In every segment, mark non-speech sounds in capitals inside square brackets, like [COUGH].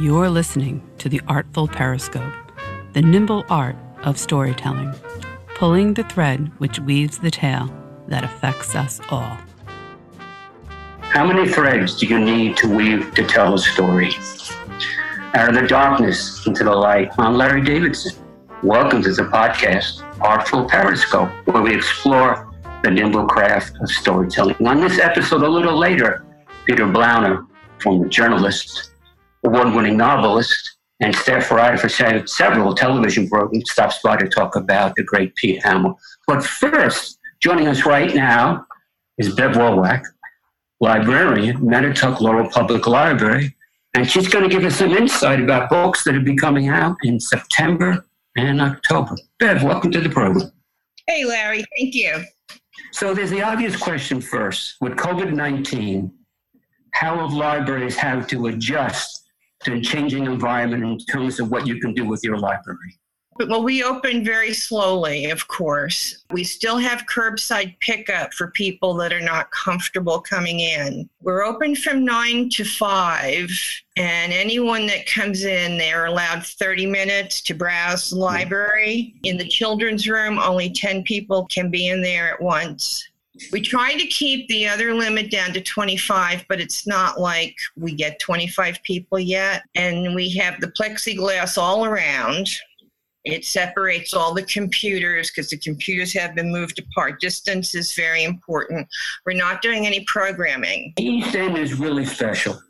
You're listening to The Artful Periscope, the nimble art of storytelling, pulling the thread which weaves the tale that affects us all. How many threads do you need to weave to tell a story? Out of the darkness into the light. I'm Larry Davidson. Welcome to the podcast, Artful Periscope, where we explore the nimble craft of storytelling. On this episode, a little later, Peter Blauner, former journalist, award winning novelist, and staff writer for several television programs, stops by to talk about the great Pete Hamill. But first, joining us right now is Bev Wolwak, librarian, Mattituck Laurel Public Library, and she's going to give us some insight about books that will be coming out in September and October. Bev, welcome to the program. Hey, Larry, thank you. So there's the obvious question first. With COVID 19, how have libraries had to adjust to a changing environment in terms of what you can do with your library? Well, we open very slowly, of course. We still have curbside pickup for people that are not comfortable coming in. We're open from 9 to 5, and anyone that comes in, they're allowed 30 minutes to browse the hmm. library. In the children's room, only 10 people can be in there at once. We try to keep the other limit down to 25, but it's not like we get 25 people yet. And we have the plexiglass all around. It separates all the computers because the computers have been moved apart. Distance is very important. We're not doing any programming. East End is really special.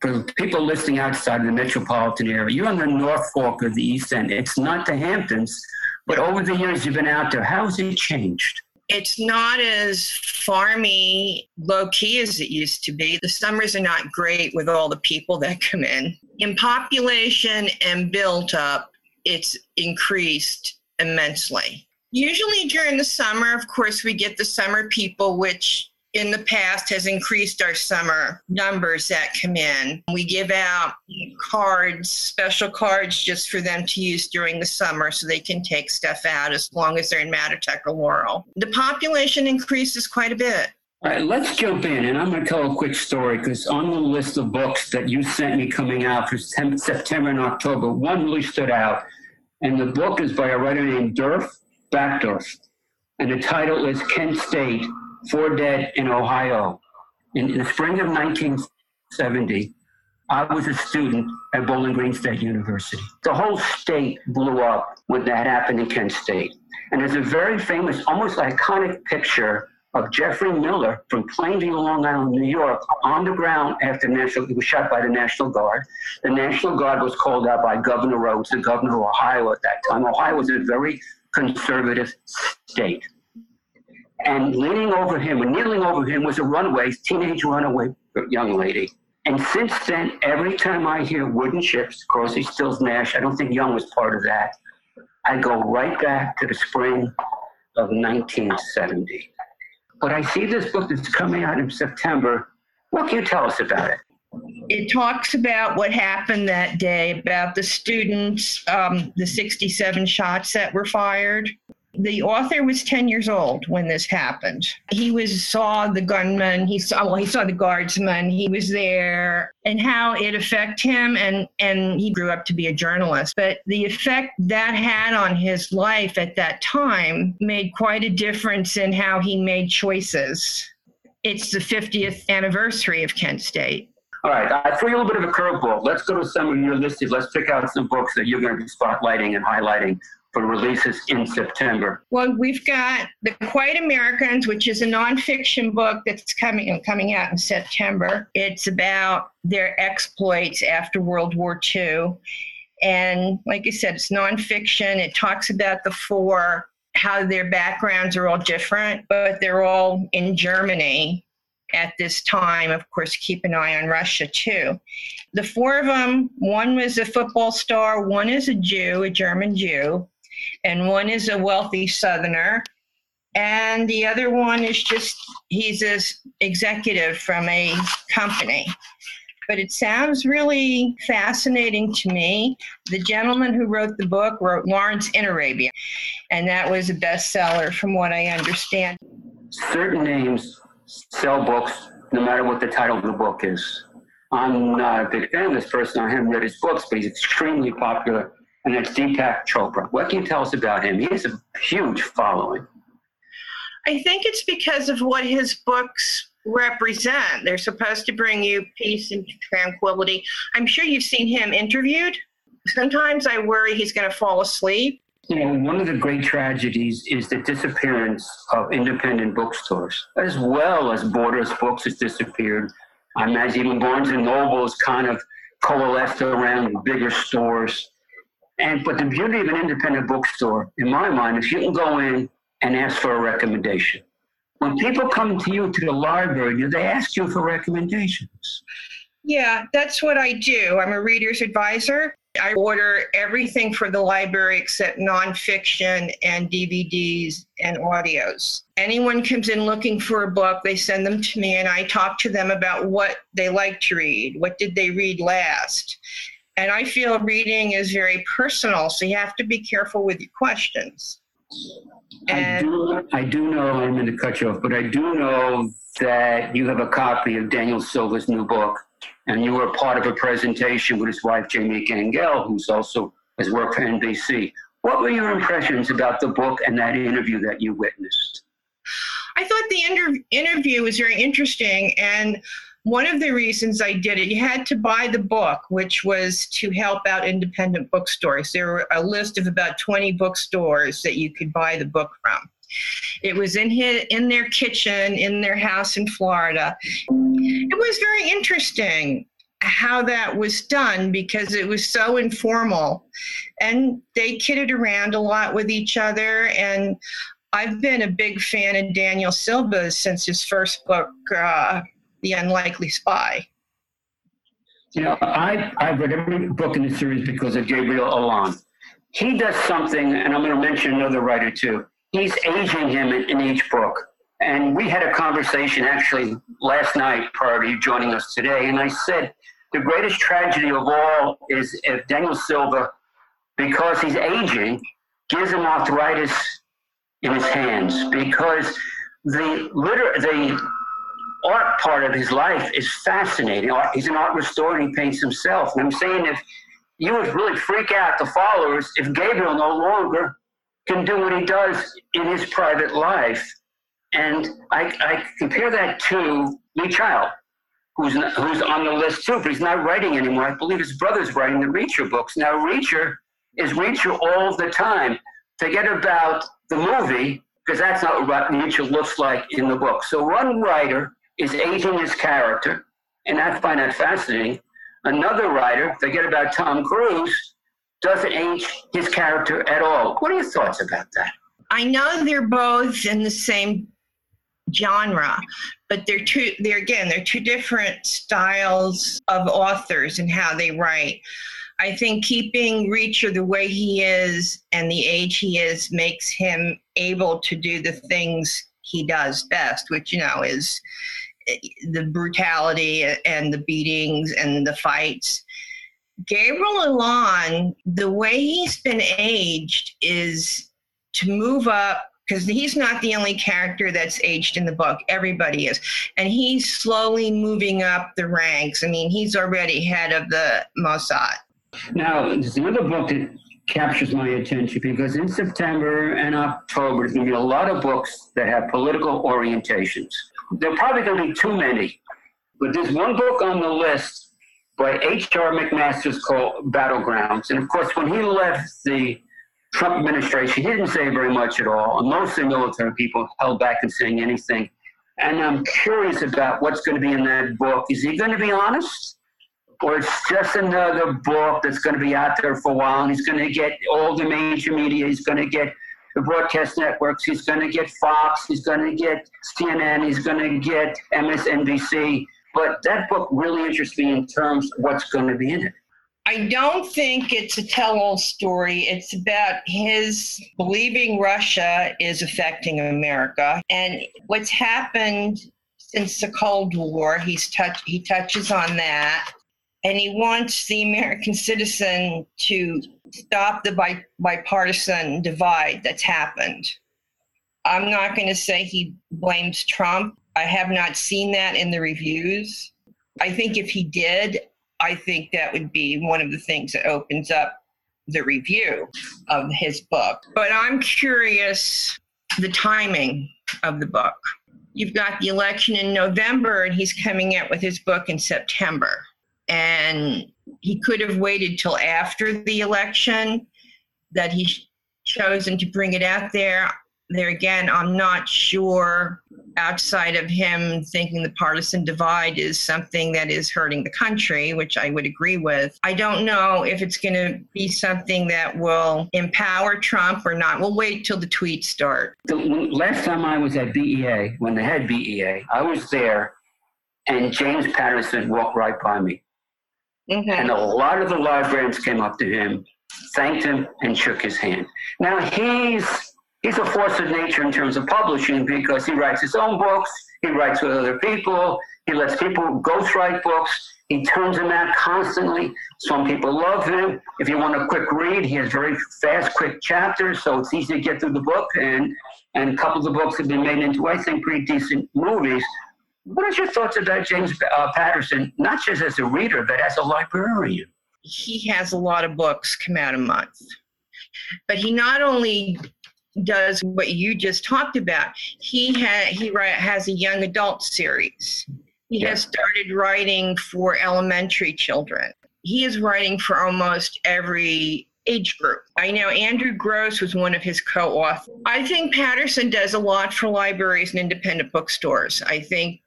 For people listening outside of the metropolitan area, you're on the North Fork of the East End. It's not the Hamptons, but over the years you've been out there. How has it changed? It's not as farmy, low key as it used to be. The summers are not great with all the people that come in. In population and built up, it's increased immensely. Usually during the summer, of course, we get the summer people, which in the past has increased our summer numbers that come in. We give out cards, special cards just for them to use during the summer so they can take stuff out as long as they're in Mattituck or Laurel. The population increases quite a bit. All right, let's jump in, and I'm going to tell a quick story because on the list of books that you sent me coming out for September and October, one really stood out, and the book is by a writer named Derf Backderf, and the title is Kent State four dead in Ohio. In, in the spring of 1970, I was a student at Bowling Green State University. The whole state blew up when that happened in Kent State. And there's a very famous, almost iconic picture of Jeffrey Miller from Plainview, Long Island, New York, on the ground after National, he was shot by the National Guard. The National Guard was called out by Governor Rhodes, the governor of Ohio at that time. Ohio was a very conservative state. And leaning over him and kneeling over him was a runaway, teenage runaway young lady. And since then, every time I hear wooden ships, Crosby, Stills, Nash, I don't think Young was part of that. I go right back to the spring of 1970. But I see this book that's coming out in September. What can you tell us about it? It talks about what happened that day, about the students, um, the 67 shots that were fired. The author was 10 years old when this happened. He was saw the gunman, he saw well, he saw the guardsman, he was there and how it affected him and and he grew up to be a journalist. But the effect that had on his life at that time made quite a difference in how he made choices. It's the 50th anniversary of Kent State. All right, I threw you a little bit of a curveball. Let's go to some of your listed. Let's pick out some books that you're going to be spotlighting and highlighting for releases in September? Well, we've got The Quiet Americans, which is a nonfiction book that's coming coming out in September. It's about their exploits after World War II. And like I said, it's nonfiction. It talks about the four, how their backgrounds are all different, but they're all in Germany at this time. Of course, keep an eye on Russia too. The four of them, one was a football star, one is a Jew, a German Jew, and one is a wealthy Southerner, and the other one is just he's an executive from a company. But it sounds really fascinating to me. The gentleman who wrote the book wrote Lawrence in Arabia, and that was a bestseller from what I understand. Certain names sell books no matter what the title of the book is. I'm not a big fan of this person. I haven't read his books, but he's extremely popular, and it's Deepak Chopra. What can you tell us about him? He has a huge following. I think it's because of what his books represent. They're supposed to bring you peace and tranquility. I'm sure you've seen him interviewed. Sometimes I worry he's going to fall asleep. You know, one of the great tragedies is the disappearance of independent bookstores, as well as Borders Books has disappeared. I imagine even Barnes and Noble is kind of coalesced around bigger stores. And but the beauty of an independent bookstore, in my mind, is you can go in and ask for a recommendation. When people come to you to the library, do they ask you for recommendations? Yeah, that's what I do. I'm a reader's advisor. I order everything for the library except nonfiction and DVDs and audios. Anyone comes in looking for a book, they send them to me, and I talk to them about what they like to read. What did they read last? And I feel reading is very personal, so you have to be careful with your questions. I do, I do know, I'm going to cut you off, but I do know that you have a copy of Daniel Silva's new book, and you were part of a presentation with his wife, Jamie Gangel, who's also has worked for NBC. What were your impressions about the book and that interview that you witnessed? I thought the inter- interview was very interesting, and one of the reasons I did it, you had to buy the book, which was to help out independent bookstores. There were a list of about 20 bookstores that you could buy the book from. It was in his, in their kitchen in their house in Florida. It was very interesting how that was done because it was so informal and they kidded around a lot with each other and I've been a big fan of Daniel Silva since his first book, uh, the unlikely spy. You know, I, I've read every book in the series because of Gabriel Allon. He does something, and I'm going to mention another writer too. He's aging him in, in each book. And we had a conversation actually last night prior to you joining us today. And I said, the greatest tragedy of all is if Daniel Silva, because he's aging, gives him arthritis in his hands because the liter- the art part of his life is fascinating. He's an art restorer and he paints himself. And I'm saying if you would really freak out the followers if Gabriel no longer can do what he does in his private life. And I, I compare that to Lee Child, who's, who's on the list too, but he's not writing anymore. I believe his brother's writing the Reacher books. Now, Reacher is Reacher all the time. Forget about the movie, because that's not what Reacher looks like in the book. So one writer is aging his character, and I find that fascinating. Another writer, forget about Tom Cruise, doesn't age his character at all. What are your thoughts about that? I know they're both in the same genre, but they're two. They're again, they're two different styles of authors and how they write. I think keeping Reacher the way he is and the age he is makes him able to do the things he does best, which you know is the brutality and the beatings and the fights. Gabriel Allon, the way he's been aged is to move up because he's not the only character that's aged in the book. Everybody is. And he's slowly moving up the ranks. I mean, he's already head of the Mossad. Now, there's another book that captures my attention because in September and October, there's going to be a lot of books that have political orientations there are probably going to be too many. But there's one book on the list by H.R. McMaster's called Battlegrounds. And of course, when he left the Trump administration, he didn't say very much at all. And most of the military people held back in saying anything. And I'm curious about what's going to be in that book. Is he going to be honest? Or it's just another book that's going to be out there for a while and he's going to get all the major media, he's going to get the broadcast networks. He's going to get Fox. He's going to get CNN. He's going to get MSNBC. But that book really interests me in terms of what's going to be in it. I don't think it's a tell all story. It's about his believing Russia is affecting America. And what's happened since the Cold War, he's touch, he touches on that. And he wants the American citizen to stop the bi- bipartisan divide that's happened. I'm not going to say he blames Trump. I have not seen that in the reviews. I think if he did, I think that would be one of the things that opens up the review of his book. But I'm curious the timing of the book. You've got the election in November, and he's coming out with his book in September. And he could have waited till after the election that he's chosen to bring it out there there again, I'm not sure outside of him thinking the partisan divide is something that is hurting the country, which I would agree with. I don't know if it's going to be something that will empower Trump or not. We'll wait till the tweets start. The last time I was at BEA, when they had BEA, I was there and James Patterson walked right by me. Mm-hmm. And a lot of the librarians came up to him, thanked him, and shook his hand. Now he's he's a force of nature in terms of publishing because he writes his own books, he writes with other people, he lets people ghostwrite books, he turns them out constantly. Some people love him. If you want a quick read, he has very fast, quick chapters, so it's easy to get through the book. And and a couple of the books have been made into, I think, pretty decent movies. What are your thoughts about James uh, Patterson, not just as a reader, but as a librarian? He has a lot of books come out a month. But he not only does what you just talked about. He ha- he has a young adult series. He yeah. has started writing for elementary children. He is writing for almost every age group. I know Andrew Gross was one of his co-authors. I think Patterson does a lot for libraries and independent bookstores. I think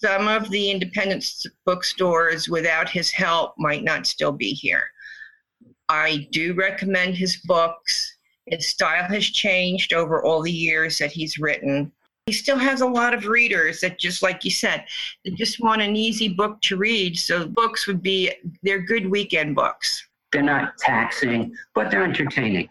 some of the independent bookstores without his help might not still be here. I do recommend his books. His style has changed over all the years that he's written. He still has a lot of readers that, just like you said, they just want an easy book to read. So books would be, they're good weekend books. They're not taxing, but they're entertaining.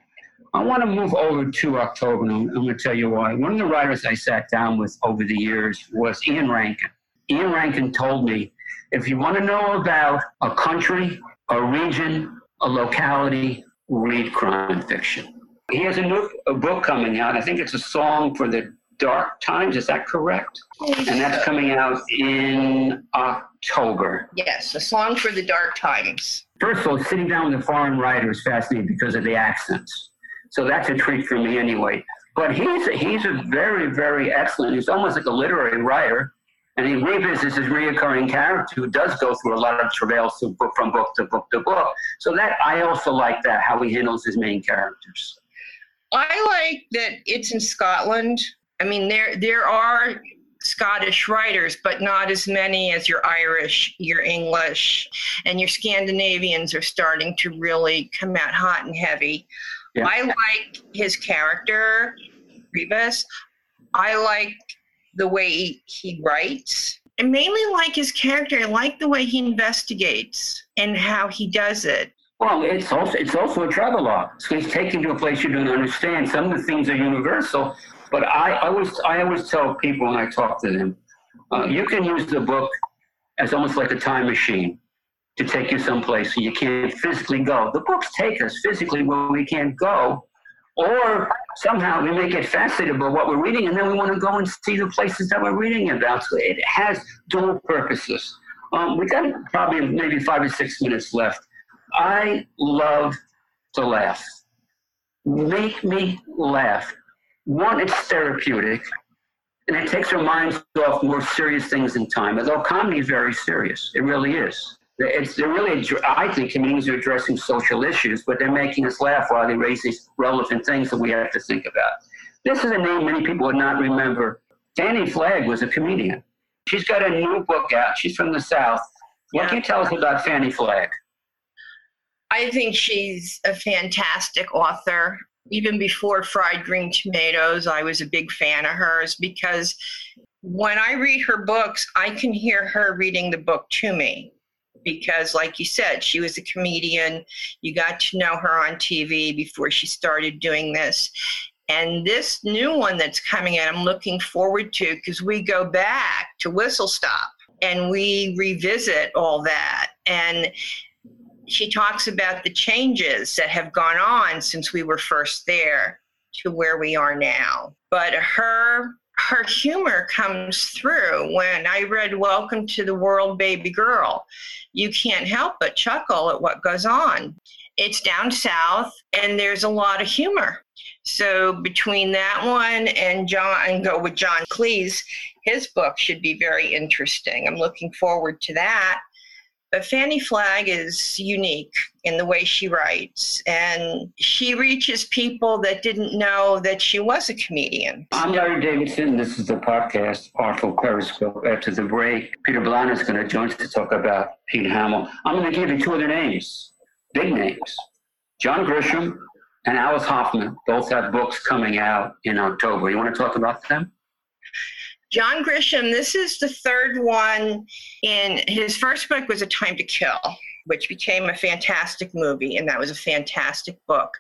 I want to move over to October, and I'm, I'm going to tell you why. One of the writers I sat down with over the years was Ian Rankin. Ian Rankin told me if you want to know about a country, a region, a locality, read crime fiction. He has a new a book coming out. I think it's a song for the Dark Times. Is that correct? And that's coming out in October. Yes, a song for the Dark Times. First of all, sitting down with a foreign writer is fascinating because of the accents. So that's a treat for me anyway. But he's he's a very very excellent. He's almost like a literary writer, and he revisits his reoccurring character who does go through a lot of travails from book to book to book. So that I also like that how he handles his main characters. I like that it's in Scotland. I mean, there there are Scottish writers, but not as many as your Irish, your English, and your Scandinavians are starting to really come out hot and heavy. Yeah. I like his character, Rebus. I like the way he writes. I mainly like his character. I like the way he investigates and how he does it. Well, it's also it's also a travel law. So he's taken to a place you don't understand. Some of the things are universal, but I, I always I always tell people when I talk to them, uh, you can use the book as almost like a time machine to take you someplace so you can't physically go. The books take us physically where we can't go, or somehow we make it fascinating what we're reading, and then we want to go and see the places that we're reading about. So it has dual purposes. Um, we got probably maybe five or six minutes left. I love to laugh. Make me laugh. One, it's therapeutic, and it takes our minds off more serious things in time. Although comedy is very serious, it really is. It's they're really, I think, comedians are addressing social issues, but they're making us laugh while they raise these relevant things that we have to think about. This is a name many people would not remember. Fannie Flagg was a comedian. She's got a new book out. She's from the South. What can you tell us about Fannie Flagg? I think she's a fantastic author. Even before Fried Green Tomatoes, I was a big fan of hers because when I read her books, I can hear her reading the book to me. Because, like you said, she was a comedian. You got to know her on TV before she started doing this. And this new one that's coming out, I'm looking forward to because we go back to Whistle Stop and we revisit all that. And she talks about the changes that have gone on since we were first there to where we are now. But her her humor comes through. When I read Welcome to the World, Baby Girl, you can't help but chuckle at what goes on. It's down south and there's a lot of humor. So between that one and John and go with John Cleese, his book should be very interesting. I'm looking forward to that. But Fannie Flagg is unique in the way she writes, and she reaches people that didn't know that she was a comedian. I'm Larry Davidson. This is the podcast, Artful Periscope. After the break, Peter Blauner is going to join us to talk about Pete Hamill. I'm going to give you two other names, big names. John Grisham and Alice Hoffman both have books coming out in October. You want to talk about them? John Grisham, this is the third one in his first book was A Time to Kill, which became a fantastic movie, and that was a fantastic book.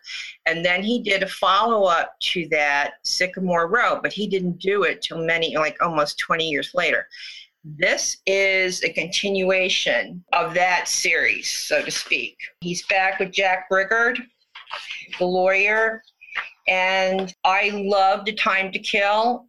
And then he did a follow up to that, Sycamore Row, but he didn't do it till many, like almost 20 years later. This is a continuation of that series, so to speak. He's back with Jack Brigance, the lawyer, and I loved A Time to Kill.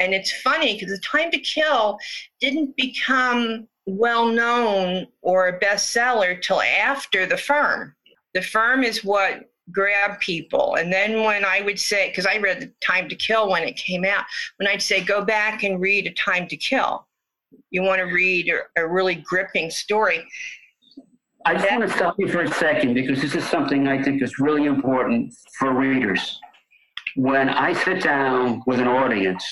And it's funny because The Time to Kill didn't become well known or a bestseller till after The Firm. The Firm is what grabbed people. And then when I would say, because I read The Time to Kill when it came out, when I'd say, go back and read A Time to Kill, you want to read a, a really gripping story. I just want to stop you for a second because this is something I think is really important for readers. When I sit down with an audience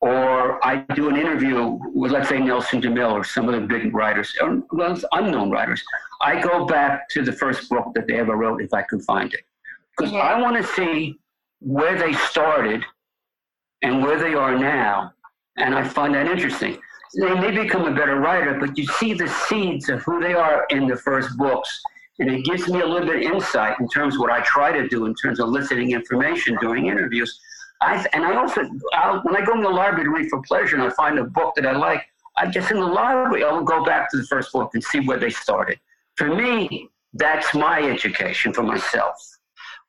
or I do an interview with, let's say, Nelson DeMille or some of the big writers, or well, unknown writers, I go back to the first book that they ever wrote if I can find it. Because yeah. I want to see where they started and where they are now. And I find that interesting. They may become a better writer, but you see the seeds of who they are in the first books. And it gives me a little bit of insight in terms of what I try to do in terms of eliciting information during interviews I, and I also, I'll, when I go in the library to read for pleasure and I find a book that I like, I just in the library, I will go back to the first book and see where they started. For me, that's my education for myself.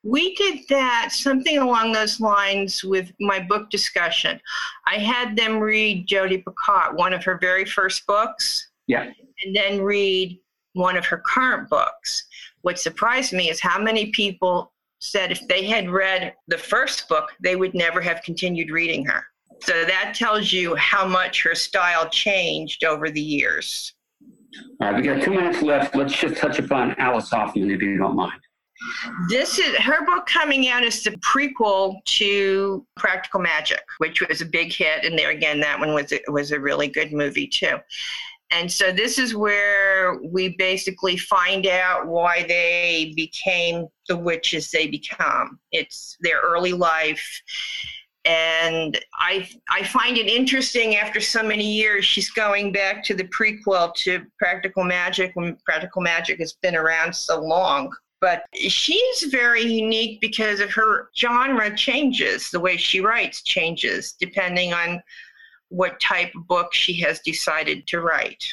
We did that, something along those lines with my book discussion. I had them read Jodi Picoult, one of her very first books. Yeah. And then read one of her current books. What surprised me is how many people said if they had read the first book, they would never have continued reading her. So that tells you how much her style changed over the years. All right, we got two minutes left. Let's just touch upon Alice Hoffman, if you don't mind. This is her book coming out is the prequel to Practical Magic, which was a big hit, and there again, that one was a, was a really good movie too. And so this is where we basically find out why they became the witches they become. It's their early life. And I I find it interesting after so many years she's going back to the prequel to Practical Magic when Practical Magic has been around so long. But she's very unique because of her genre changes. The way she writes changes depending on what type of book she has decided to write.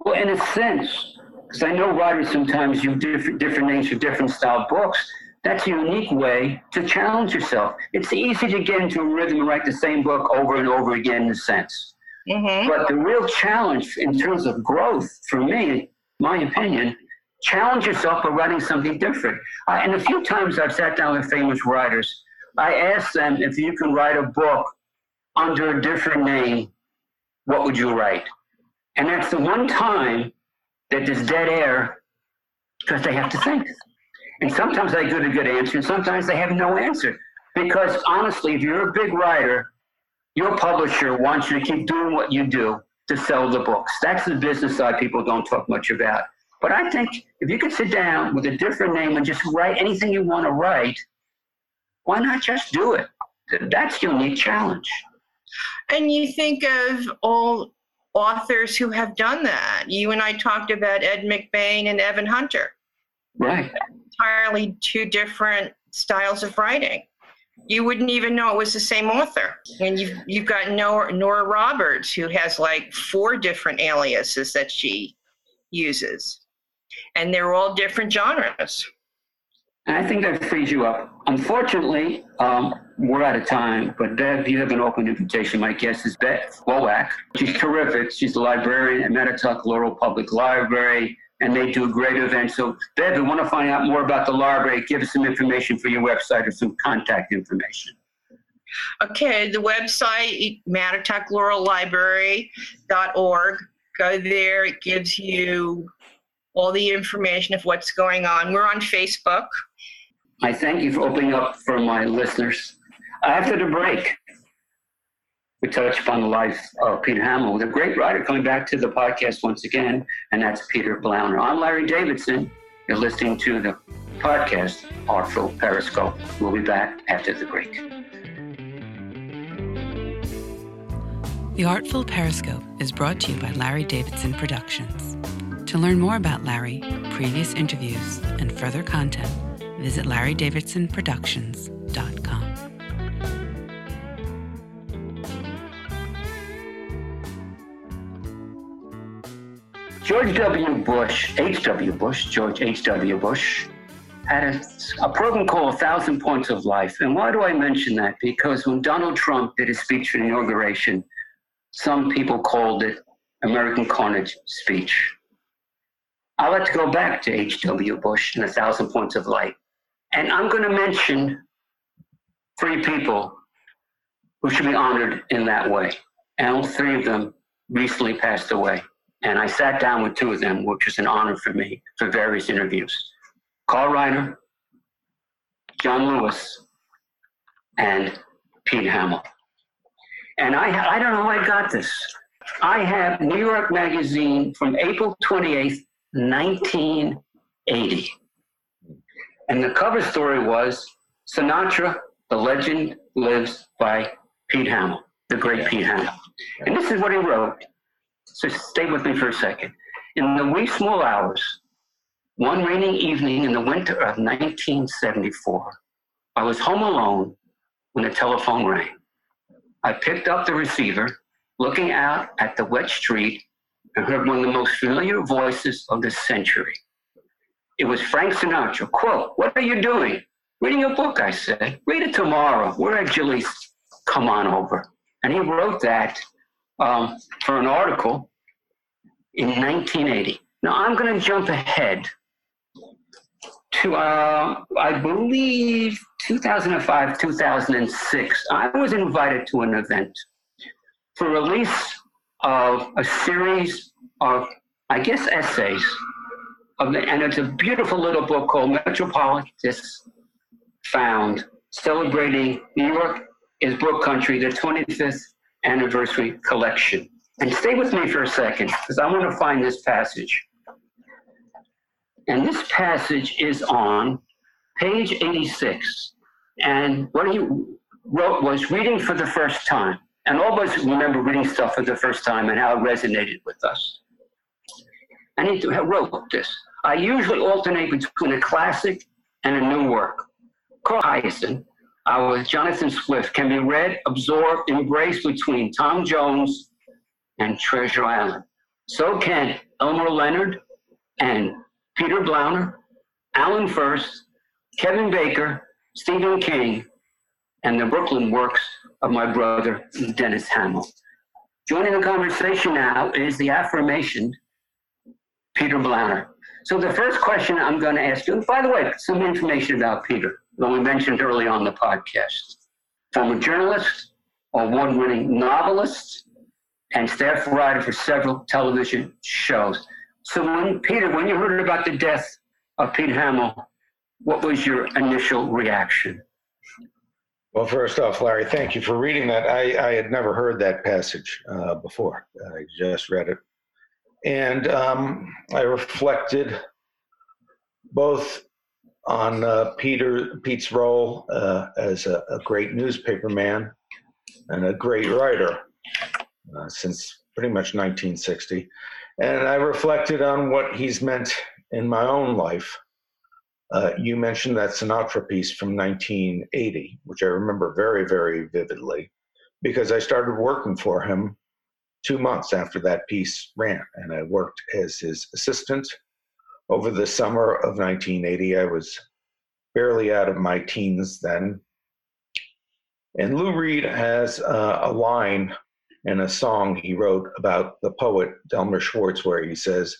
Well, in a sense, because I know writers sometimes use different, different names for different style books. That's a unique way to challenge yourself. It's easy to get into a rhythm and write the same book over and over again in a sense. Mm-hmm. But the real challenge in terms of growth, for me, my opinion, challenge yourself by writing something different. Uh, and a few times I've sat down with famous writers. I asked them if you can write a book under a different name, what would you write? And that's the one time that there's dead air because they have to think. And sometimes they get a good answer, and sometimes they have no answer. Because honestly, if you're a big writer, your publisher wants you to keep doing what you do to sell the books. That's the business side people don't talk much about. But I think if you could sit down with a different name and just write anything you want to write, why not just do it? That's your unique challenge. And you think of all authors who have done that. You and I talked about Ed McBain and Evan Hunter. Right. Entirely two different styles of writing. You wouldn't even know it was the same author. And you've, you've got Nora, Nora Roberts, who has like four different aliases that she uses. And they're all different genres. And I think that frees you up. Unfortunately, um, we're out of time, but Bev, you have an open invitation. My guest is Bev Wowak. She's terrific. She's a librarian at Mattituck Laurel Public Library, and they do a great event. So, Bev, if you want to find out more about the library, give us some information for your website or some contact information. Okay, the website, Mattituck Laurel Library.org. Go there, it gives you all the information of what's going on. We're on Facebook. I thank you for opening up for my listeners. After the break, we touch upon the life of Peter Hamill, with a great writer coming back to the podcast once again, and that's Peter Blauner. I'm Larry Davidson. You're listening to the podcast, Artful Periscope. We'll be back after the break. The Artful Periscope is brought to you by Larry Davidson Productions. To learn more about Larry, previous interviews, and further content, visit larrydavidsonproductions.com. George W. Bush, H.W. Bush, George H.W. Bush, had a, a, program called A Thousand Points of Life. And why do I mention that? Because when Donald Trump did his speech for the inauguration, some people called it American Carnage speech. I like to go back to H.W. Bush and A Thousand Points of Light. And I'm going to mention three people who should be honored in that way. And all three of them recently passed away. And I sat down with two of them, which was an honor for me for various interviews. Carl Reiner, John Lewis, and Pete Hamill. And I, I don't know how I got this. I have New York Magazine from April 28th, 1980. And the cover story was Sinatra, the legend lives by Pete Hamill, the great Pete Hamill. And this is what he wrote. So stay with me for a second. In the wee small hours, one rainy evening in the winter of 1974, I was home alone when the telephone rang. I picked up the receiver, looking out at the wet street, and heard one of the most familiar voices of the century. It was Frank Sinatra. Quote, What are you doing? Reading a book, I said. Read it tomorrow. We're at Julie's. Come on over. And he wrote that um, for an article in 1980. Now I'm going to jump ahead to, uh, I believe, 2005, 2006. I was invited to an event for release of a series of, I guess, essays the, and it's a beautiful little book called Metropolitus Found, celebrating New York is Book Country, the 25th anniversary collection. And stay with me for a second, because I want to find this passage. And this passage is on page 86. And what he wrote was reading for the first time. And all of us remember reading stuff for the first time and how it resonated with us. And he wrote this I usually alternate between a classic and a new work. Carl Hiaasen, our Jonathan Swift, can be read, absorbed, embraced between Tom Jones and Treasure Island. So can Elmore Leonard and Peter Blauner, Alan Furst, Kevin Baker, Stephen King, and the Brooklyn works of my brother, Dennis Hamill. Joining the conversation now is the affirmation, Peter Blauner. So the first question I'm going to ask you, by the way, some information about Peter that we mentioned early on the podcast. Former journalist, award-winning novelist, and staff writer for several television shows. So when Peter, when you heard about the death of Pete Hamill, what was your initial reaction? Well, first off, Larry, thank you for reading that. I, I had never heard that passage uh, before. I just read it and um, I reflected both on uh, Peter Pete's role uh, as a, a, great newspaper man and a great writer uh, since pretty much 1960, and I reflected on what he's meant in my own life. Uh, you mentioned that Sinatra piece from 1980, which I remember very, very vividly, because I started working for him two months after that piece ran, and I worked as his assistant. Over the summer of 1980, I was barely out of my teens then. And Lou Reed has uh, a line in a song he wrote about the poet Delmore Schwartz, where he says,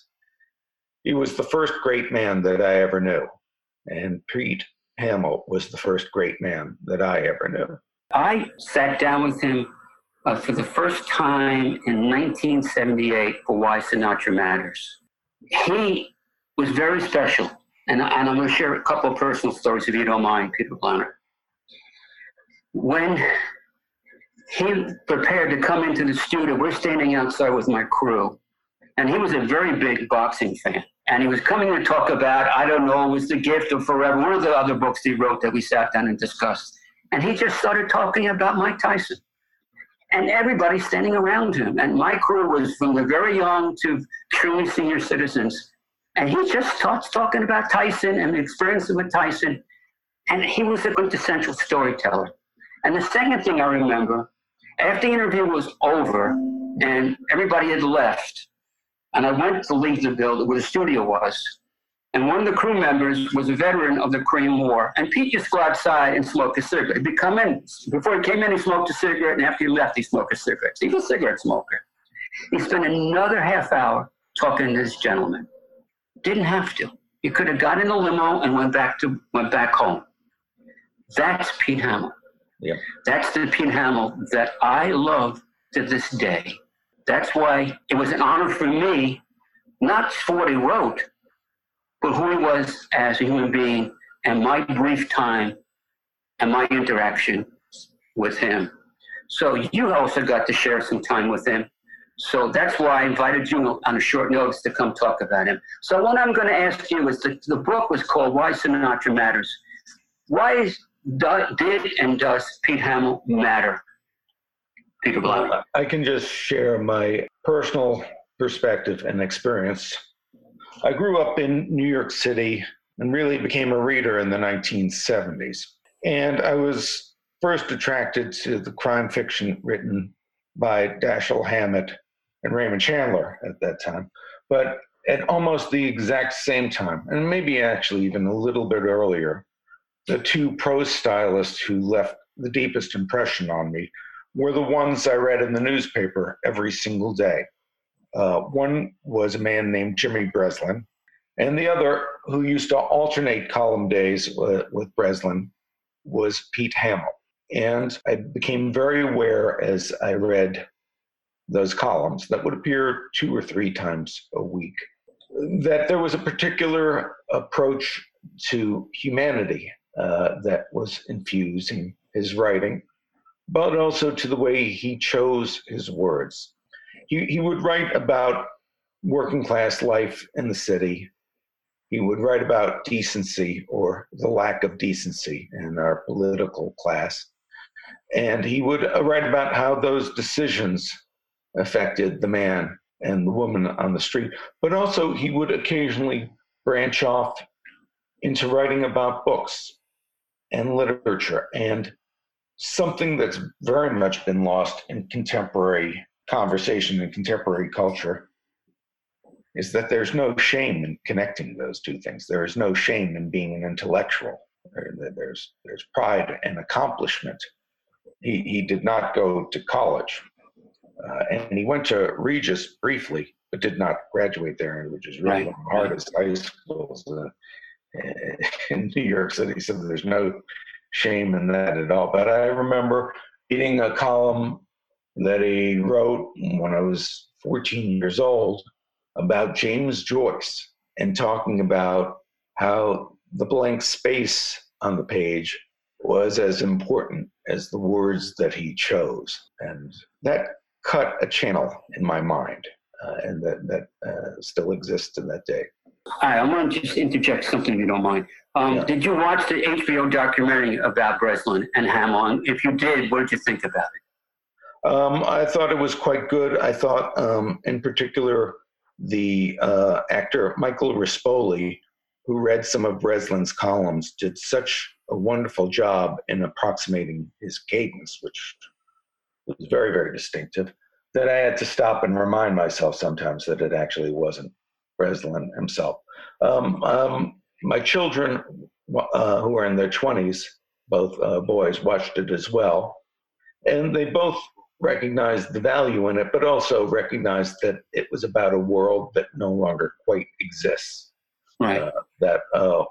He was the first great man that I ever knew. And Pete Hamill was the first great man that I ever knew. I sat down with him uh, for the first time in 1978 for Why Sinatra Matters. He was very special. And, and I'm going to share a couple of personal stories if you don't mind, Peter Blauner. When he prepared to come into the studio, we're standing outside with my crew, and he was a very big boxing fan. And he was coming to talk about, I don't know, it was The Gift of Forever, one of the other books he wrote that we sat down and discussed. And he just started talking about Mike Tyson. And everybody standing around him. And my crew was from the very young to truly senior citizens. And he just starts talking about Tyson and the experience with Tyson. And he was a quintessential storyteller. And the second thing I remember, after the interview was over and everybody had left, and I went to leave the building where the studio was, and one of the crew members was a veteran of the Korean War. And Pete just go outside and smoke a cigarette. He'd come in, before he came in, he smoked a cigarette, and after he left, he smoked a cigarette. He's a cigarette smoker. He spent another half hour talking to this gentleman. Didn't have to. He could have got in the limo and went back to went back home. That's Pete Hamill. Yeah. That's the Pete Hamill that I love to this day. That's why it was an honor for me, not for what he wrote, but who he was as a human being and my brief time and my interaction with him. So you also got to share some time with him. So that's why I invited you on a short notice to come talk about him. So what I'm going to ask you is the, the book was called Why Sinatra Matters. Why is, did and does Pete Hamill matter? I can just share my personal perspective and experience. I grew up in New York City and really became a reader in the 1970s. And I was first attracted to the crime fiction written by Dashiell Hammett and Raymond Chandler at that time. But at almost the exact same time, and maybe actually even a little bit earlier, the two prose stylists who left the deepest impression on me were the ones I read in the newspaper every single day. Uh, one was a man named Jimmy Breslin, and the other, who used to alternate column days uh, with Breslin, was Pete Hamill. And I became very aware as I read those columns that would appear two or three times a week that there was a particular approach to humanity uh, that was infused in his writing, but also to the way he chose his words. He, he would write about working class life in the city. He would write about decency or the lack of decency in our political class. And he would uh, write about how those decisions affected the man and the woman on the street. But also, he would occasionally branch off into writing about books and literature and something that's very much been lost in contemporary conversation and contemporary culture is that there's no shame in connecting those two things. There is no shame in being an intellectual. There's there's pride and accomplishment. He he did not go to college, uh, and he went to Regis briefly, but did not graduate there, which is really right. one of the hardest high schools uh, [LAUGHS] in New York City. So there's no shame in that at all. But I remember reading a column that he wrote when I was 14 years old about James Joyce and talking about how the blank space on the page was as important as the words that he chose. And that cut a channel in my mind, uh, and that, that uh, still exists to that day. Hi, I want to just interject something if you don't mind. Um, yeah. Did you watch the HBO documentary about Breslin and Hamill? If you did, what did you think about it? Um, I thought it was quite good. I thought, um, in particular, the uh, actor Michael Rispoli, who read some of Breslin's columns, did such a wonderful job in approximating his cadence, which was very, very distinctive, that I had to stop and remind myself sometimes that it actually wasn't Breslin himself. Um, um, my children uh, who are in their 20s, both uh, boys, watched it as well. And they both recognized the value in it, but also recognized that it was about a world that no longer quite exists. Right. Uh, that uh,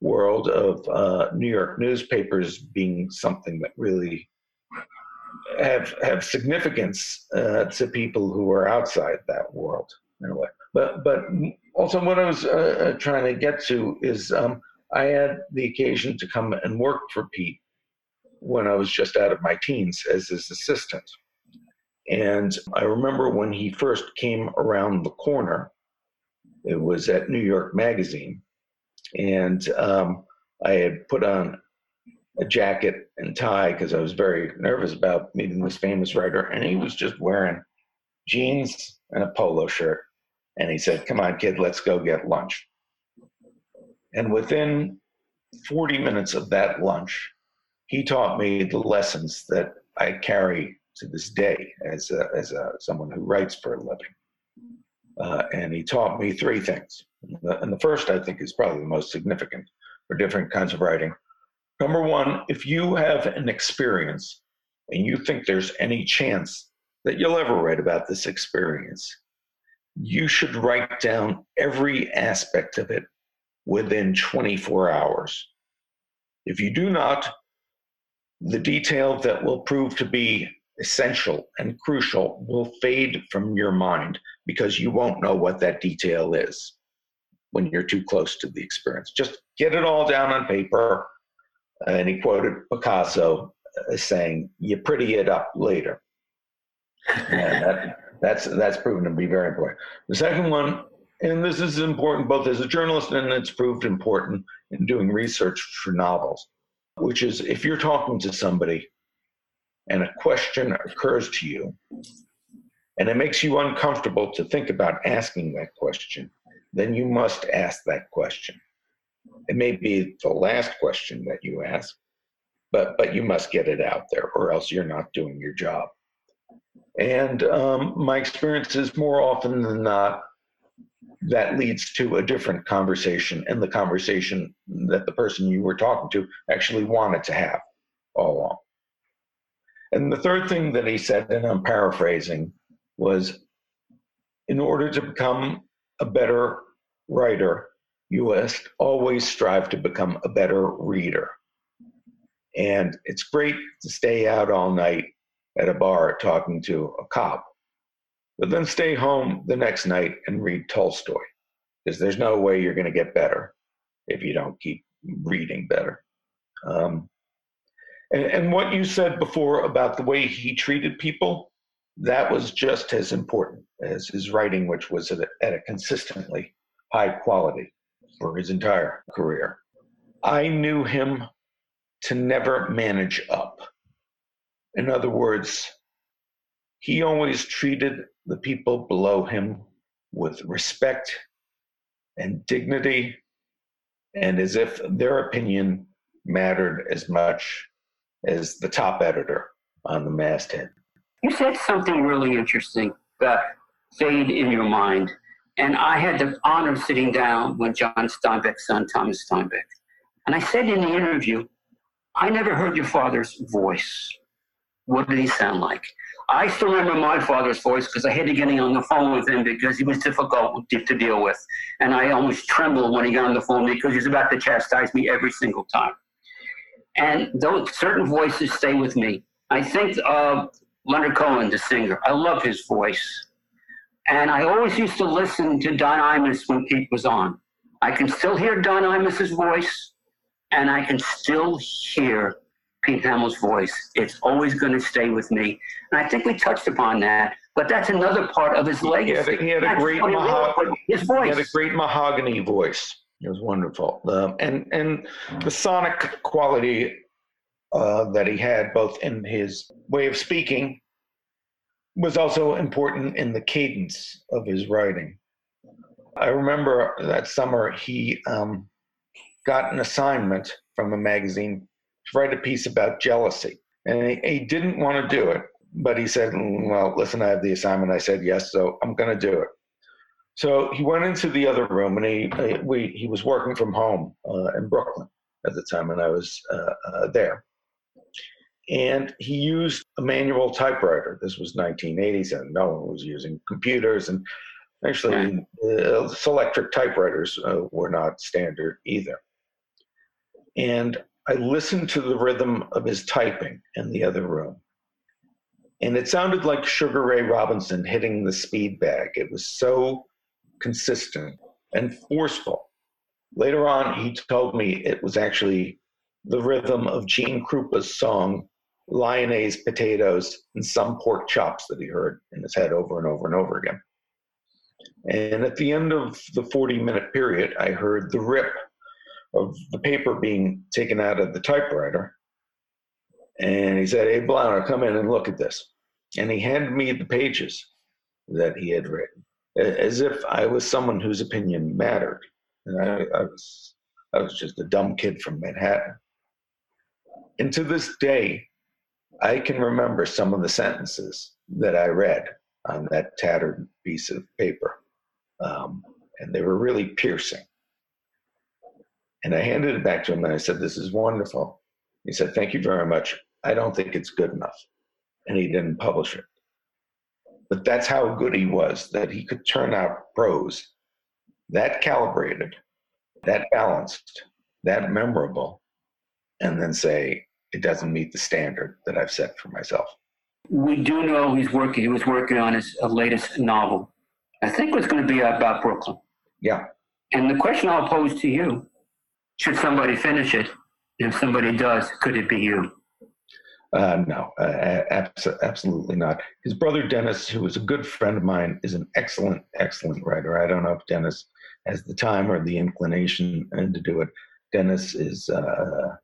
world of uh, New York newspapers being something that really have have significance uh, to people who are outside that world in a way. But but also what I was uh, uh, trying to get to is um, I had the occasion to come and work for Pete when I was just out of my teens as his assistant. And I remember when he first came around the corner, it was at New York Magazine. And um, I had put on a jacket and tie because I was very nervous about meeting this famous writer. And he was just wearing jeans and a polo shirt. And he said, Come on, kid, let's go get lunch. And within 40 minutes of that lunch, he taught me the lessons that I carry to this day as a, as a, someone who writes for a living. Uh, and he taught me three things. And the first, I think, is probably the most significant for different kinds of writing. Number one, if you have an experience and you think there's any chance that you'll ever write about this experience, you should write down every aspect of it within 24 hours. If you do not, the detail that will prove to be essential and crucial will fade from your mind because you won't know what that detail is when you're too close to the experience. Just get it all down on paper. And he quoted Picasso as saying, "You pretty it up later." That's that's proven to be very important. The second one, and this is important both as a journalist and it's proved important in doing research for novels, which is if you're talking to somebody and a question occurs to you and it makes you uncomfortable to think about asking that question, then you must ask that question. It may be the last question that you ask, but but you must get it out there, or else you're not doing your job. And um, my experience is more often than not that leads to a different conversation, and the conversation that the person you were talking to actually wanted to have all along. And the third thing that he said, and I'm paraphrasing, was in order to become a better writer, you must always strive to become a better reader. And it's great to stay out all night at a bar talking to a cop, but then stay home the next night and read Tolstoy, because there's no way you're going to get better if you don't keep reading better. Um, and, and what you said before about the way he treated people, that was just as important as his writing, which was at a, at a consistently high quality for his entire career. I knew him to never manage up. In other words, he always treated the people below him with respect and dignity and as if their opinion mattered as much as the top editor on the masthead. You said something really interesting that stayed in your mind. And I had the honor of sitting down with John Steinbeck's son, Thomas Steinbeck. And I said in the interview, I never heard your father's voice. What did he sound like? I still remember my father's voice because I hated getting on the phone with him because he was difficult to deal with. And I almost trembled when he got on the phone because he was about to chastise me every single time. And those certain voices stay with me. I think of Leonard Cohen, the singer. I love his voice. And I always used to listen to Don Imus when Pete was on. I can still hear Don Imus's voice, and I can still hear Pete Hamill's voice. It's always going to stay with me. And I think we touched upon that, but that's another part of his legacy. He had a, he had a great, maho- his voice. He had a great mahogany voice. It was wonderful. Um, and, and the sonic quality uh, that he had, both in his way of speaking was also important in the cadence of his writing. I remember that summer he um, got an assignment from a magazine to write a piece about jealousy. And he, he didn't want to do it, but he said, Well, listen, I have the assignment. I said, Yes, so I'm going to do it. So he went into the other room and he, we, he was working from home uh, in Brooklyn at the time when I was uh, uh, there. And he used a manual typewriter. This was 1980s, and no one was using computers. And actually, uh, electric typewriters uh, were not standard either. And I listened to the rhythm of his typing in the other room. And it sounded like Sugar Ray Robinson hitting the speed bag. It was so consistent and forceful. Later on, he told me it was actually the rhythm of Gene Krupa's song, Lyonnaise Potatoes, and some pork chops that he heard in his head over and over and over again. And at the end of the 40 minute period, I heard the rip of the paper being taken out of the typewriter. And he said, Hey, Blauner, come in and look at this. And he handed me the pages that he had written, as if I was someone whose opinion mattered. And I, I was, I was just a dumb kid from Manhattan. And to this day, I can remember some of the sentences that I read on that tattered piece of paper. Um, and they were really piercing. And I handed it back to him and I said, This is wonderful. He said, Thank you very much. I don't think it's good enough. And he didn't publish it. But that's how good he was that he could turn out prose that calibrated, that balanced, that memorable, and then say, it doesn't meet the standard that I've set for myself. We do know he's working. He was working on his uh, latest novel. I think it was going to be about Brooklyn. Yeah. And the question I'll pose to you should somebody finish it? If somebody does, could it be you? Uh, no, uh, abs- absolutely not. His brother Dennis, who is a good friend of mine, is an excellent, excellent writer. I don't know if Dennis has the time or the inclination uh, to do it. Dennis is uh,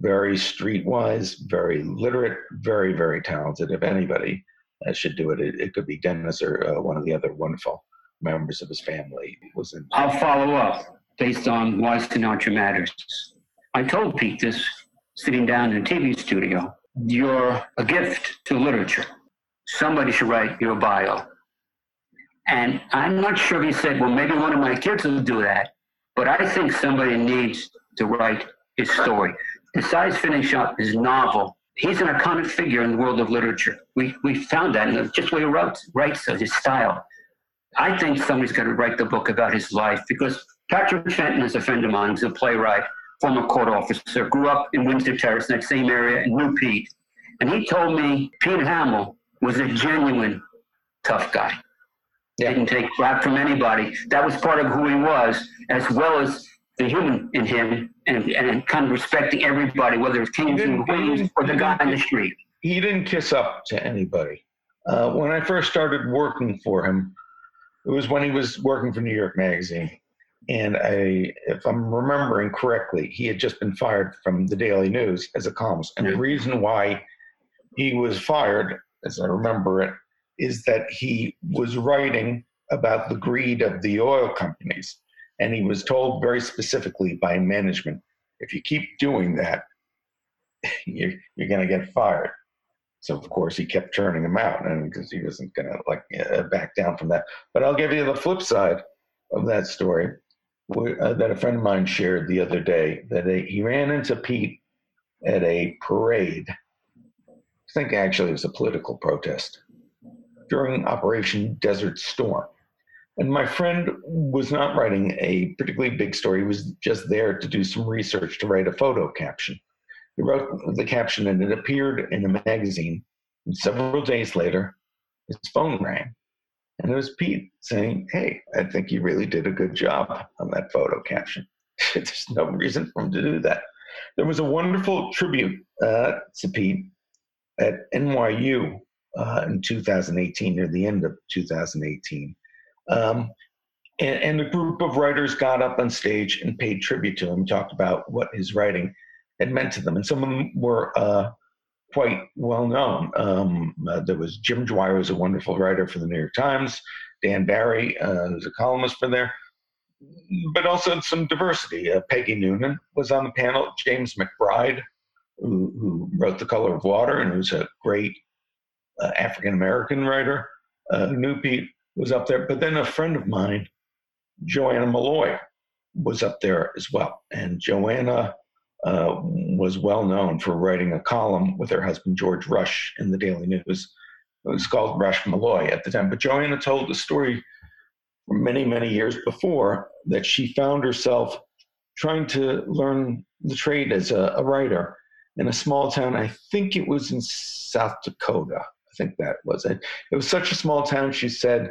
very streetwise, very literate, very, very talented. If anybody uh, should do it, it, it, could be Dennis or uh, one of the other wonderful members of his family. Was in- I'll follow up based on why Sinatra matters. I told Pete this sitting down in a TV studio. You're a gift to literature. Somebody should write your bio. And I'm not sure if he said, well, maybe one of my kids will do that. But I think somebody needs to write his story. Besides finishing up his novel, he's an iconic figure in the world of literature. We, we found that in just the way he wrote, writes his style. I think somebody's got to write the book about his life because Patrick Fenton is a friend of mine. He's a playwright, former court officer, grew up in Windsor Terrace, that same area, and knew Pete. And he told me Pete Hamill was a genuine tough guy. Yeah. Didn't take crap from anybody. That was part of who he was, as well as the human in him, and, and kind of respecting everybody, whether it's kings and queens or the guy in the street. He didn't kiss up to anybody. Uh, when I first started working for him, it was when he was working for New York Magazine and I, if I'm remembering correctly, he had just been fired from the Daily News as a columnist. And the reason why he was fired, as I remember it, is that he was writing about the greed of the oil companies. And he was told very specifically by management if you keep doing that, [LAUGHS] you're, you're going to get fired. So of course he kept turning them out, and because he wasn't going to like uh, back down from that. But I'll give you the flip side of that story uh, that a friend of mine shared the other day that he ran into Pete at a parade. I think actually it was a political protest during Operation Desert Storm. And my friend was not writing a particularly big story. He was just there to do some research to write a photo caption. He wrote the caption and it appeared in a magazine. And several days later, his phone rang. And it was Pete saying, Hey, I think you really did a good job on that photo caption. [LAUGHS] There's no reason for him to do that. There was a wonderful tribute uh, to Pete at NYU uh, in 2018, near the end of 2018. Um, and, and, a group of writers got up on stage and paid tribute to him, talked about what his writing had meant to them. And some of them were uh, quite well known. Um, uh, there was Jim Dwyer, who's a wonderful writer for the New York Times, Dan Barry, uh, who's a columnist for there, but also some diversity. Uh, Peggy Noonan was on the panel, James McBride, who, who, wrote The Color of Water and who's a great uh, African American writer, uh, was up there. But then a friend of mine, Joanna Malloy, was up there as well. And Joanna uh, was well known for writing a column with her husband George Rush in the Daily News. It was called Rush Malloy at the time. But Joanna told the story many, many years before that she found herself trying to learn the trade as a, a writer in a small town. I think it was in South Dakota. I think that was it. It was such a small town, she said,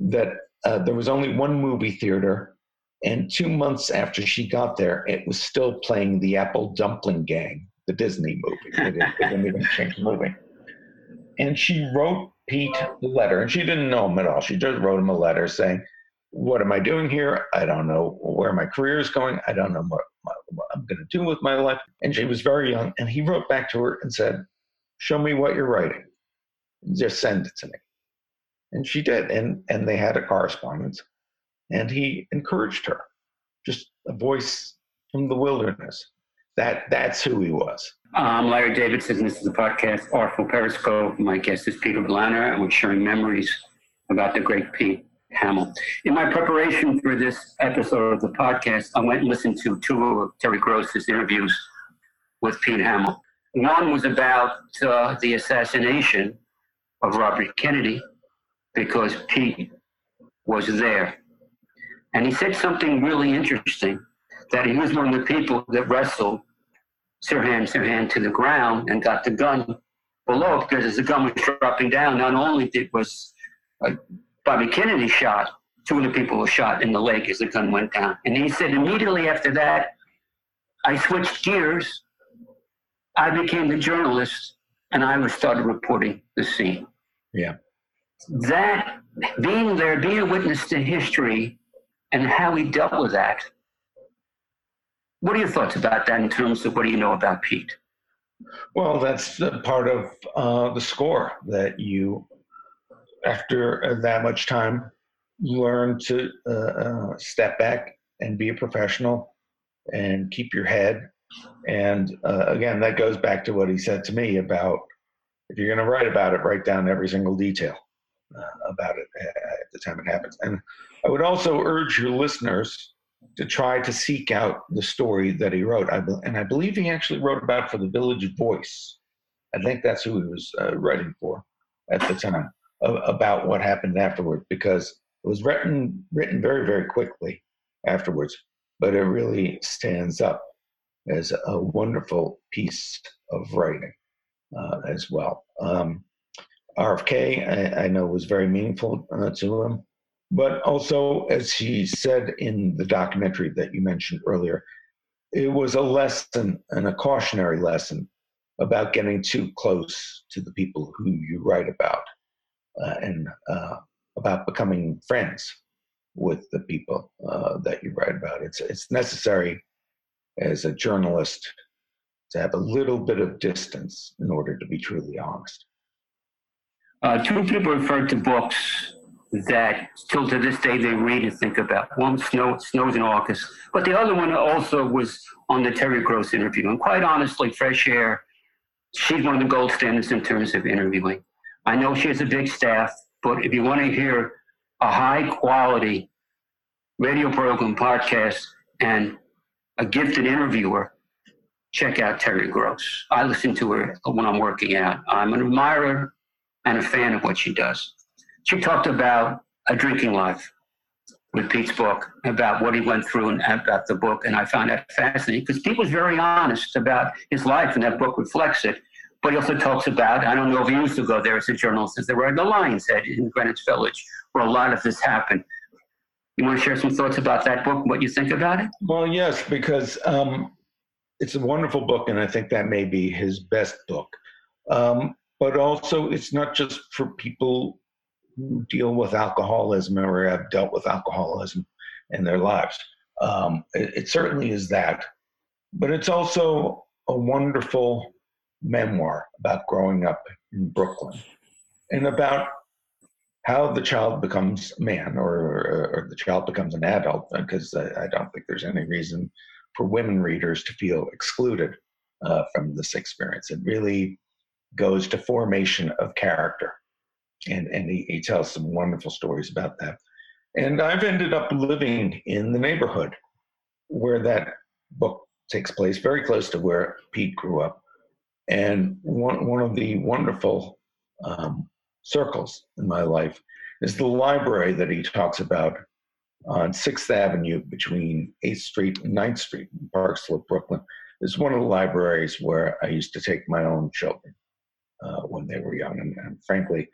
that uh, there was only one movie theater. And two months after she got there, it was still playing The Apple Dumpling Gang, the Disney movie. They didn't, didn't even change the movie. And she wrote Pete the letter, and she didn't know him at all. She just wrote him a letter saying, What am I doing here? I don't know where my career is going. I don't know what, what I'm going to do with my life. And she was very young. And he wrote back to her and said, Show me what you're writing. Just send it to me. And she did. And, and they had a correspondence. And he encouraged her, just a voice from the wilderness. That, that's who he was. I'm Larry Davidson. This is the podcast Artful Periscope. My guest is Peter Blanner, and we're sharing memories about the great Pete Hamill. In my preparation for this episode of the podcast, I went and listened to two of Terry Gross's interviews with Pete Hamill. One was about uh, the assassination of Robert Kennedy because Pete was there. And he said something really interesting that he was one of the people that wrestled Sirhan Sirhan to the ground and got the gun below because as the gun was dropping down, not only did was uh, Bobby Kennedy shot, two of the people were shot in the leg as the gun went down. And he said immediately after that, I switched gears. I became the journalist and I was started reporting the scene. Yeah. That being there, being a witness to history and how he dealt with that what are your thoughts about that in terms of what do you know about Pete? Well, that's part of uh, the score that you, after that much time, learn to uh, uh, step back and be a professional and keep your head. And uh, again, that goes back to what he said to me about if you're going to write about it, write down every single detail uh, about it at the time it happens. And I would also urge your listeners to try to seek out the story that he wrote. I, and I believe he actually wrote about for the Village Voice. I think that's who he was uh, writing for at the time about what happened afterward because it was written written very very quickly afterwards, but it really stands up as a wonderful piece of writing uh, as well. Um, RFK, I, I, know, was very meaningful uh, to him. But also, as he said in the documentary that you mentioned earlier, it was a lesson and a cautionary lesson about getting too close to the people who you write about uh, and uh, about becoming friends with the people uh, that you write about. It's, it's necessary as a journalist to have a little bit of distance in order to be truly honest. Uh, two people referred to books that still to this day they read and think about. One snow snows in August, but the other one also was on the Terry Gross interview. And quite honestly, Fresh Air, she's one of the gold standards in terms of interviewing. I know she has a big staff, but if you want to hear a high quality radio program, podcast, and a gifted interviewer, check out Terry Gross. I listen to her when I'm working out. I'm an admirer and a fan of what she does she talked about a drinking life with Pete's book, about what he went through and about the book. And I found that fascinating because Pete was very honest about his life, and that book reflects it. But he also talks about, I don't know if he used to go there as a journalist, as they were in the Lion's Head in Greenwich Village, where a lot of this happened. You want to share some thoughts about that book, what you think about it? Well, yes, because um, it's a wonderful book, and I think that may be his best book. Um, but also, it's not just for people deal with alcoholism or have dealt with alcoholism in their lives. Um, it, it certainly is that, but it's also a wonderful memoir about growing up in Brooklyn and about how the child becomes a man or, or the child becomes an adult, because I, I, don't think there's any reason for women readers to feel excluded uh, from this experience. It really goes to formation of character and and he, he tells some wonderful stories about that. And I've ended up living in the neighborhood where that book takes place very close to where Pete grew up. And one, one of the wonderful um, circles in my life is the library that he talks about on 6th Avenue between 8th Street and 9th Street in Park Slope, Brooklyn. It's one of the libraries where I used to take my own children uh, when they were young. And, and, frankly,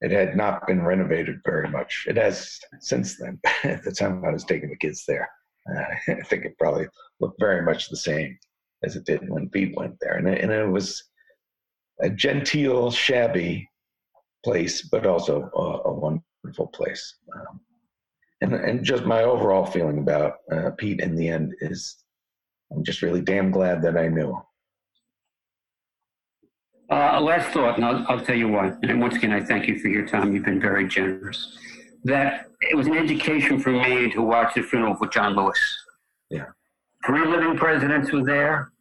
it had not been renovated very much. It has since then. [LAUGHS] At the time I was taking the kids there, uh, [LAUGHS] I think it probably looked very much the same as it did when Pete went there. And it, and it was a genteel, shabby place, but also a, a wonderful place. Um, and, and just my overall feeling about uh, Pete in the end is I'm just really damn glad that I knew him. Uh, last thought, and I'll, I'll tell you why. And once again, I thank you for your time. You've been very generous. That it was an education for me to watch the funeral for John Lewis. Yeah. Three living presidents were there.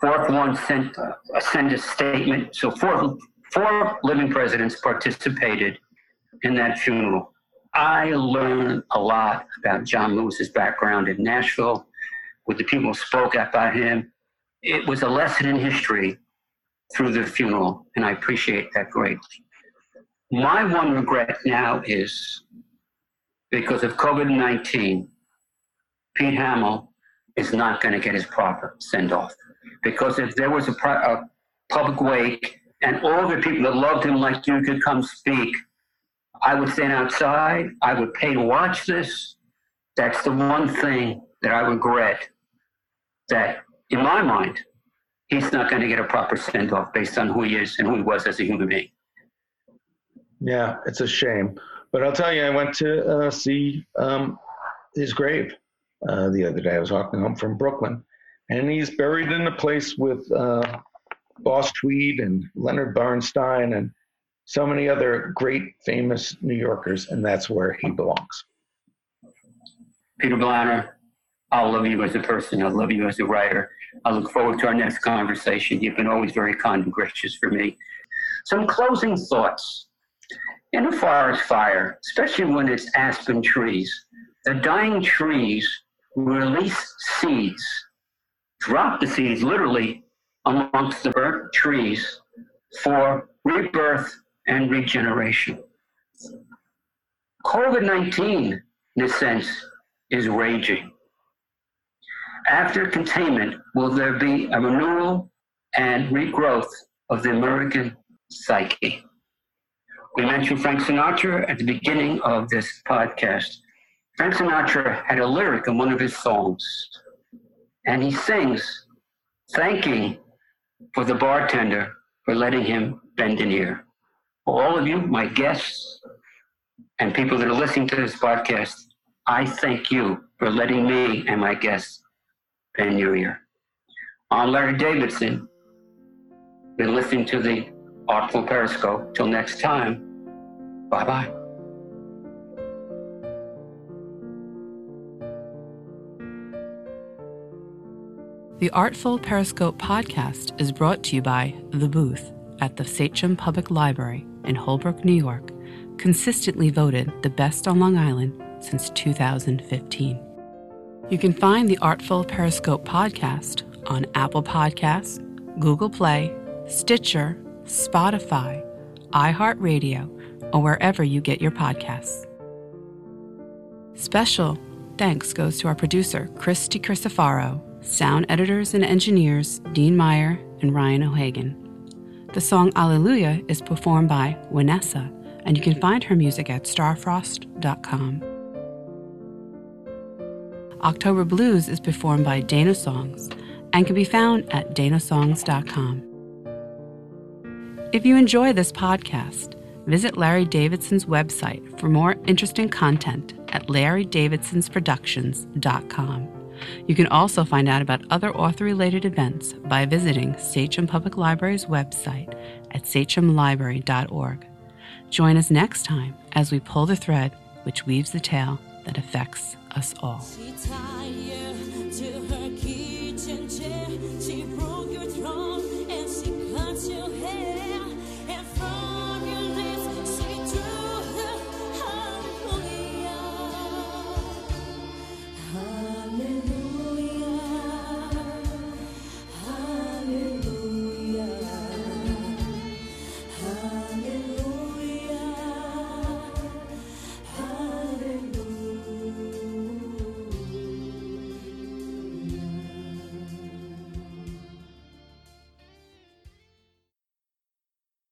Fourth one sent, uh, sent a statement. So four, four living presidents participated in that funeral. I learned a lot about John Lewis's background in Nashville, with the people who spoke about him. It was a lesson in history through the funeral, and I appreciate that greatly. My one regret now is because of COVID 19, Pete Hamill is not going to get his proper send off. Because if there was a, a public wake and all the people that loved him like you could come speak, I would stand outside. I would pay to watch this. That's the one thing that I regret that, in my mind, he's not going to get a proper send off based on who he is and who he was as a human being. Yeah, it's a shame. But I'll tell you, I went to uh, see um, his grave uh, the other day. I was walking home from Brooklyn, and he's buried in a place with uh, Boss Tweed and Leonard Bernstein and so many other great, famous New Yorkers, and that's where he belongs. Peter Blauner, I love you as a person. I love you as a writer. I look forward to our next conversation. You've been always very kind and gracious for me. Some closing thoughts. In a forest fire, especially when it's aspen trees, the dying trees release seeds, drop the seeds literally amongst the burnt trees for rebirth and regeneration. COVID 19, in a sense, is raging after containment, will there be a renewal and regrowth of the American psyche? We mentioned Frank Sinatra at the beginning of this podcast. Frank Sinatra had a lyric in one of his songs, and he sings, thanking for the bartender for letting him bend an ear. All of you, my guests, and people that are listening to this podcast, I thank you for letting me and my guests New Year. I'm Larry Davidson. Been listening to the Artful Periscope. Till next time, bye bye. The Artful Periscope podcast is brought to you by The Booth at the Sachem Public Library in Holbrook, New York, consistently voted the best on Long Island since 2015. You can find the Artful Periscope podcast on Apple Podcasts, Google Play, Stitcher, Spotify, iHeartRadio, or wherever you get your podcasts. Special thanks goes to our producer, Christy DiCrisofaro, sound editors and engineers, Dean Meyer and Ryan O'Hagan. The song Alleluia is performed by Vanessa, and you can find her music at starfrost.com. October Blues is performed by Dana Songs and can be found at danasongs.com. If you enjoy this podcast, visit Larry Davidson's website for more interesting content at larrydavidsonsproductions.com. You can also find out about other author related events by visiting Sachem Public Library's website at sachemlibrary.org. Join us next time as we pull the thread which weaves the tale that affects us all.